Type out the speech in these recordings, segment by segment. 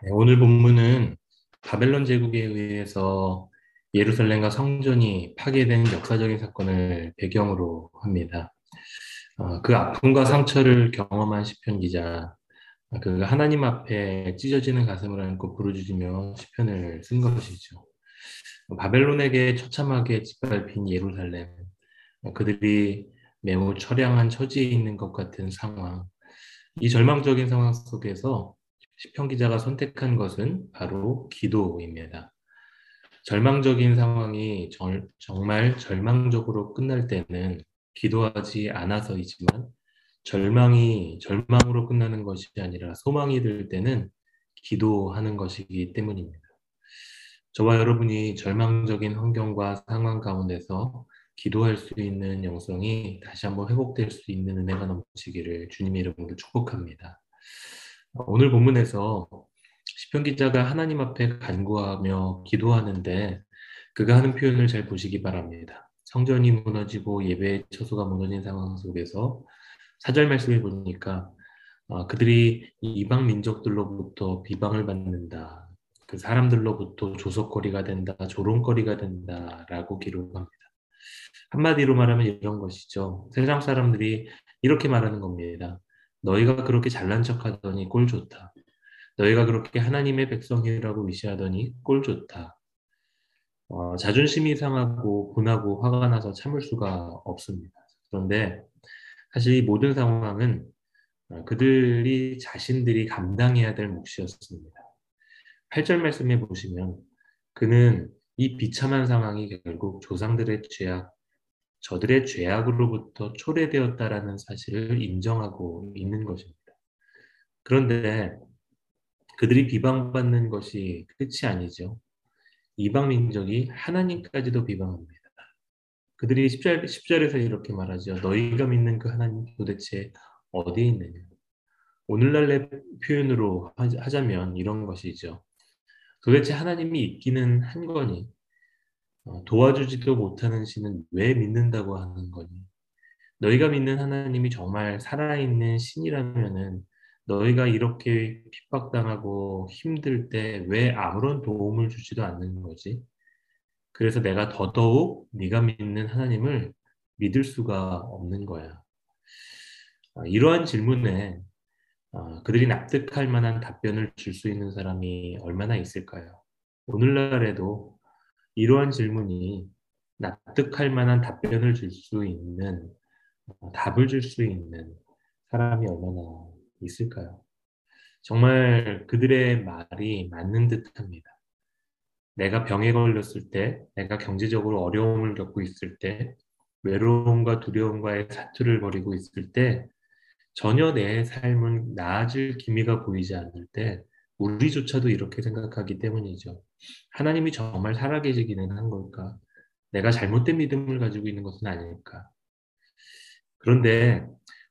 네, 오늘 본문은 바벨론 제국에 의해서 예루살렘과 성전이 파괴된 역사적인 사건을 배경으로 합니다. 어, 그 아픔과 상처를 경험한 시편 기자, 그 하나님 앞에 찢어지는 가슴을 안고 부르짖으며 시편을 쓴 것이죠. 바벨론에게 처참하게 짓밟힌 예루살렘, 그들이 매우 처량한 처지에 있는 것 같은 상황, 이 절망적인 상황 속에서 시편 기자가 선택한 것은 바로 기도입니다. 절망적인 상황이 절, 정말 절망적으로 끝날 때는 기도하지 않아서이지만 절망이 절망으로 끝나는 것이 아니라 소망이 들 때는 기도하는 것이기 때문입니다. 저와 여러분이 절망적인 환경과 상황 가운데서 기도할 수 있는 영성이 다시 한번 회복될 수 있는 은혜가 넘치기를 주님 이름으로 축복합니다. 오늘 본문에서 시편 기자가 하나님 앞에 간구하며 기도하는데 그가 하는 표현을 잘 보시기 바랍니다. 성전이 무너지고 예배의 처소가 무너진 상황 속에서 사절 말씀을 보니까 어, 그들이 이방 민족들로부터 비방을 받는다. 그 사람들로부터 조석거리가 된다, 조롱거리가 된다라고 기록합니다. 한마디로 말하면 이런 것이죠. 세상 사람들이 이렇게 말하는 겁니다. 너희가 그렇게 잘난 척하더니 꼴 좋다. 너희가 그렇게 하나님의 백성이라고 위시하더니 꼴 좋다. 어, 자존심이 상하고 분하고 화가 나서 참을 수가 없습니다. 그런데 사실 이 모든 상황은 어, 그들이 자신들이 감당해야 될 몫이었습니다. 8절 말씀에 보시면 그는 이 비참한 상황이 결국 조상들의 죄악, 저들의 죄악으로부터 초래되었다라는 사실을 인정하고 있는 것입니다. 그런데 그들이 비방받는 것이 끝이 아니죠. 이방 민족이 하나님까지도 비방합니다. 그들이 10절, 10절에서 이렇게 말하죠. 너희가 믿는 그 하나님 도대체 어디에 있느냐. 오늘날의 표현으로 하자면 이런 것이죠. 도대체 하나님이 있기는 한 거니 어, 도와주지도 못하는 신은 왜 믿는다고 하는 거니? 너희가 믿는 하나님이 정말 살아있는 신이라면은 너희가 이렇게 핍박당하고 힘들 때 왜 아무런 도움을 주지도 않는 거지? 그래서 내가 더더욱 네가 믿는 하나님을 믿을 수가 없는 거야. 아, 이러한 질문에 아, 그들이 납득할 만한 답변을 줄 수 있는 사람이 얼마나 있을까요? 오늘날에도 이러한 질문이 납득할 만한 답변을 줄 수 있는, 어, 답을 줄 수 있는 사람이 얼마나 있을까요? 정말 그들의 말이 맞는 듯 합니다. 내가 병에 걸렸을 때, 내가 경제적으로 어려움을 겪고 있을 때, 외로움과 두려움과의 사투를 벌이고 있을 때, 전혀 내 삶은 나아질 기미가 보이지 않을 때, 우리조차도 이렇게 생각하기 때문이죠. 하나님이 정말 살아계시기는 한 걸까? 내가 잘못된 믿음을 가지고 있는 것은 아닐까? 그런데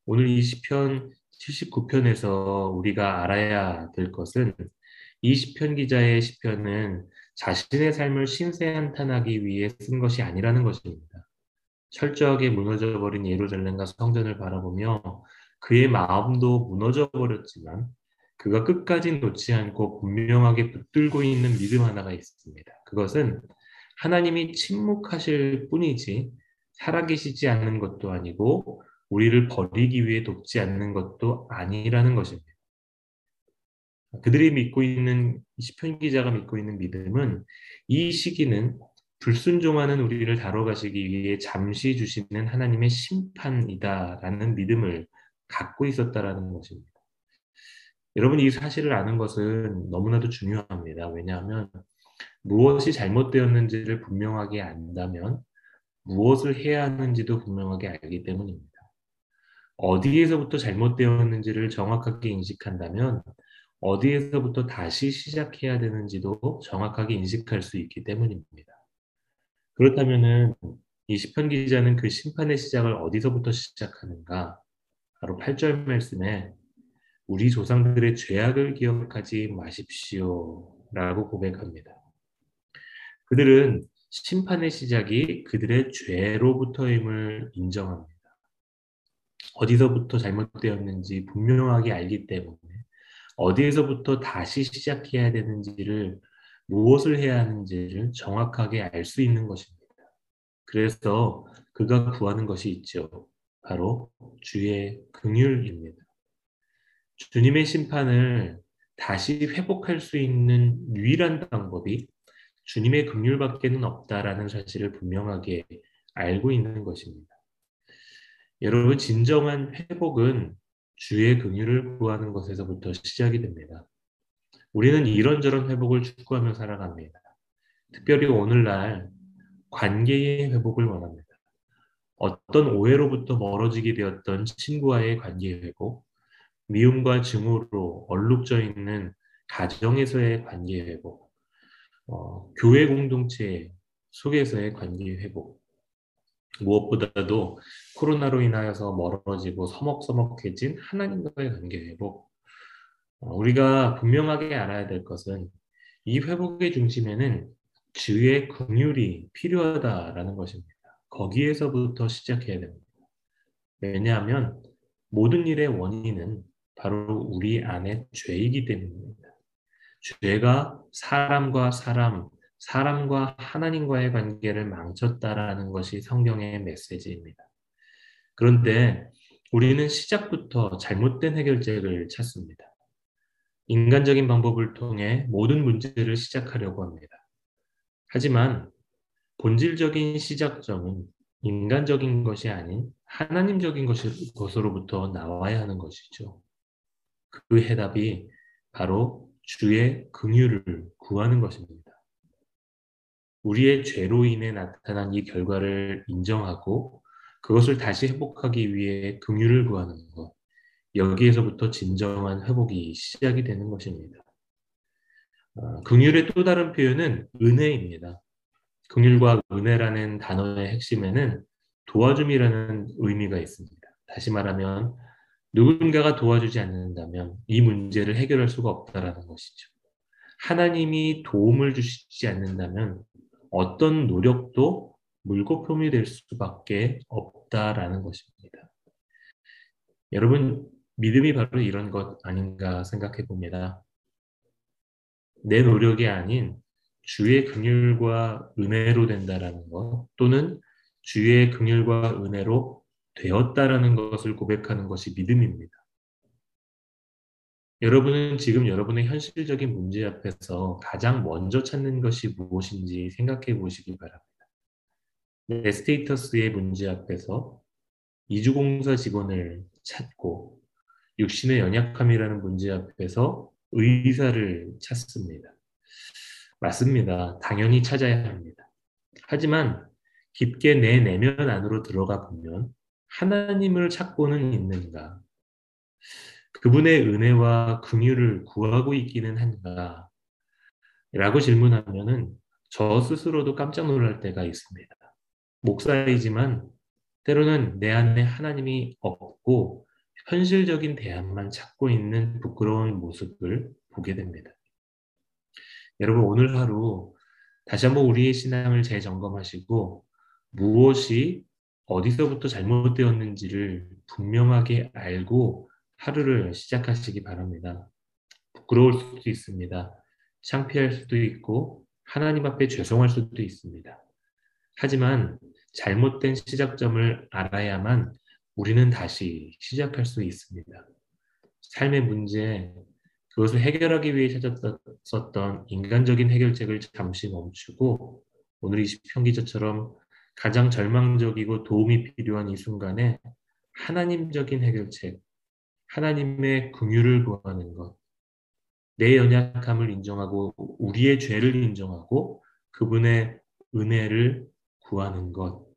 오늘 이 시편 79편에서 우리가 알아야 될 것은 이 시편 기자의 시편은 자신의 삶을 신세한탄하기 위해 쓴 것이 아니라는 것입니다. 철저하게 무너져버린 예루살렘과 성전을 바라보며 그의 마음도 무너져버렸지만 그가 끝까지 놓지 않고 분명하게 붙들고 있는 믿음 하나가 있습니다. 그것은 하나님이 침묵하실 뿐이지 살아계시지 않는 것도 아니고 우리를 버리기 위해 돕지 않는 것도 아니라는 것입니다. 그들이 믿고 있는 시편 기자가 믿고 있는 믿음은 이 시기는 불순종하는 우리를 다뤄가시기 위해 잠시 주시는 하나님의 심판이다라는 믿음을 갖고 있었다라는 것입니다. 여러분 이 사실을 아는 것은 너무나도 중요합니다. 왜냐하면 무엇이 잘못되었는지를 분명하게 안다면 무엇을 해야 하는지도 분명하게 알기 때문입니다. 어디에서부터 잘못되었는지를 정확하게 인식한다면 어디에서부터 다시 시작해야 되는지도 정확하게 인식할 수 있기 때문입니다. 그렇다면은 이 시편 기자는 그 심판의 시작을 어디서부터 시작하는가? 바로 8절 말씀에 우리 조상들의 죄악을 기억하지 마십시오. 라고 고백합니다. 그들은 심판의 시작이 그들의 죄로부터임을 인정합니다. 어디서부터 잘못되었는지 분명하게 알기 때문에 어디에서부터 다시 시작해야 되는지를 무엇을 해야 하는지를 정확하게 알 수 있는 것입니다. 그래서 그가 구하는 것이 있죠. 바로 주의 긍휼입니다. 주님의 심판을 다시 회복할 수 있는 유일한 방법이 주님의 긍휼밖에는 없다라는 사실을 분명하게 알고 있는 것입니다. 여러분 진정한 회복은 주의 긍휼을 구하는 것에서부터 시작이 됩니다. 우리는 이런저런 회복을 추구하며 살아갑니다. 특별히 오늘날 관계의 회복을 원합니다. 어떤 오해로부터 멀어지게 되었던 친구와의 관계 회복, 미움과 증오로 얼룩져 있는 가정에서의 관계 회복, 어, 교회 공동체 속에서의 관계 회복, 무엇보다도 코로나로 인하여서 멀어지고 서먹서먹해진 하나님과의 관계 회복. 어, 우리가 분명하게 알아야 될 것은 이 회복의 중심에는 주의 긍휼이 필요하다라는 것입니다. 거기에서부터 시작해야 됩니다. 왜냐하면 모든 일의 원인은 바로 우리 안에 죄이기 때문입니다. 죄가 사람과 사람, 사람과 하나님과의 관계를 망쳤다라는 것이 성경의 메시지입니다. 그런데 우리는 시작부터 잘못된 해결책을 찾습니다. 인간적인 방법을 통해 모든 문제를 시작하려고 합니다. 하지만 본질적인 시작점은 인간적인 것이 아닌 하나님적인 것으로부터 나와야 하는 것이죠. 그 해답이 바로 주의 긍휼을 구하는 것입니다. 우리의 죄로 인해 나타난 이 결과를 인정하고 그것을 다시 회복하기 위해 긍휼을 구하는 것. 여기에서부터 진정한 회복이 시작이 되는 것입니다. 어, 긍휼의 또 다른 표현은 은혜입니다. 긍휼과 은혜라는 단어의 핵심에는 도와줌이라는 의미가 있습니다. 다시 말하면 누군가가 도와주지 않는다면 이 문제를 해결할 수가 없다라는 것이죠. 하나님이 도움을 주시지 않는다면 어떤 노력도 물거품이 될 수밖에 없다라는 것입니다. 여러분, 믿음이 바로 이런 것 아닌가 생각해 봅니다. 내 노력이 아닌 주의 긍휼과 은혜로 된다라는 것 또는 주의 긍휼과 은혜로 되었다라는 것을 고백하는 것이 믿음입니다. 여러분은 지금 여러분의 현실적인 문제 앞에서 가장 먼저 찾는 것이 무엇인지 생각해 보시기 바랍니다. 내 스테이터스의 문제 앞에서 이주공사 직원을 찾고 육신의 연약함이라는 문제 앞에서 의사를 찾습니다. 맞습니다. 당연히 찾아야 합니다. 하지만 깊게 내 내면 안으로 들어가 보면 하나님을 찾고는 있는가? 그분의 은혜와 긍휼을 구하고 있기는 한가? 라고 질문하면은 저 스스로도 깜짝 놀랄 때가 있습니다. 목사이지만 때로는 내 안에 하나님이 없고 현실적인 대안만 찾고 있는 부끄러운 모습을 보게 됩니다. 여러분 오늘 하루 다시 한번 우리의 신앙을 재점검하시고 무엇이 어디서부터 잘못되었는지를 분명하게 알고 하루를 시작하시기 바랍니다. 부끄러울 수도 있습니다. 창피할 수도 있고 하나님 앞에 죄송할 수도 있습니다. 하지만 잘못된 시작점을 알아야만 우리는 다시 시작할 수 있습니다. 삶의 문제, 그것을 해결하기 위해 찾았었던 인간적인 해결책을 잠시 멈추고 오늘 20편 기자처럼 가장 절망적이고 도움이 필요한 이 순간에 하나님적인 해결책, 하나님의 긍휼을 구하는 것, 내 연약함을 인정하고 우리의 죄를 인정하고 그분의 은혜를 구하는 것.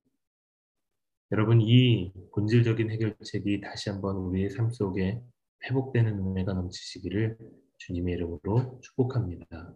여러분 이 본질적인 해결책이 다시 한번 우리의 삶 속에 회복되는 은혜가 넘치시기를 주님의 이름으로 축복합니다.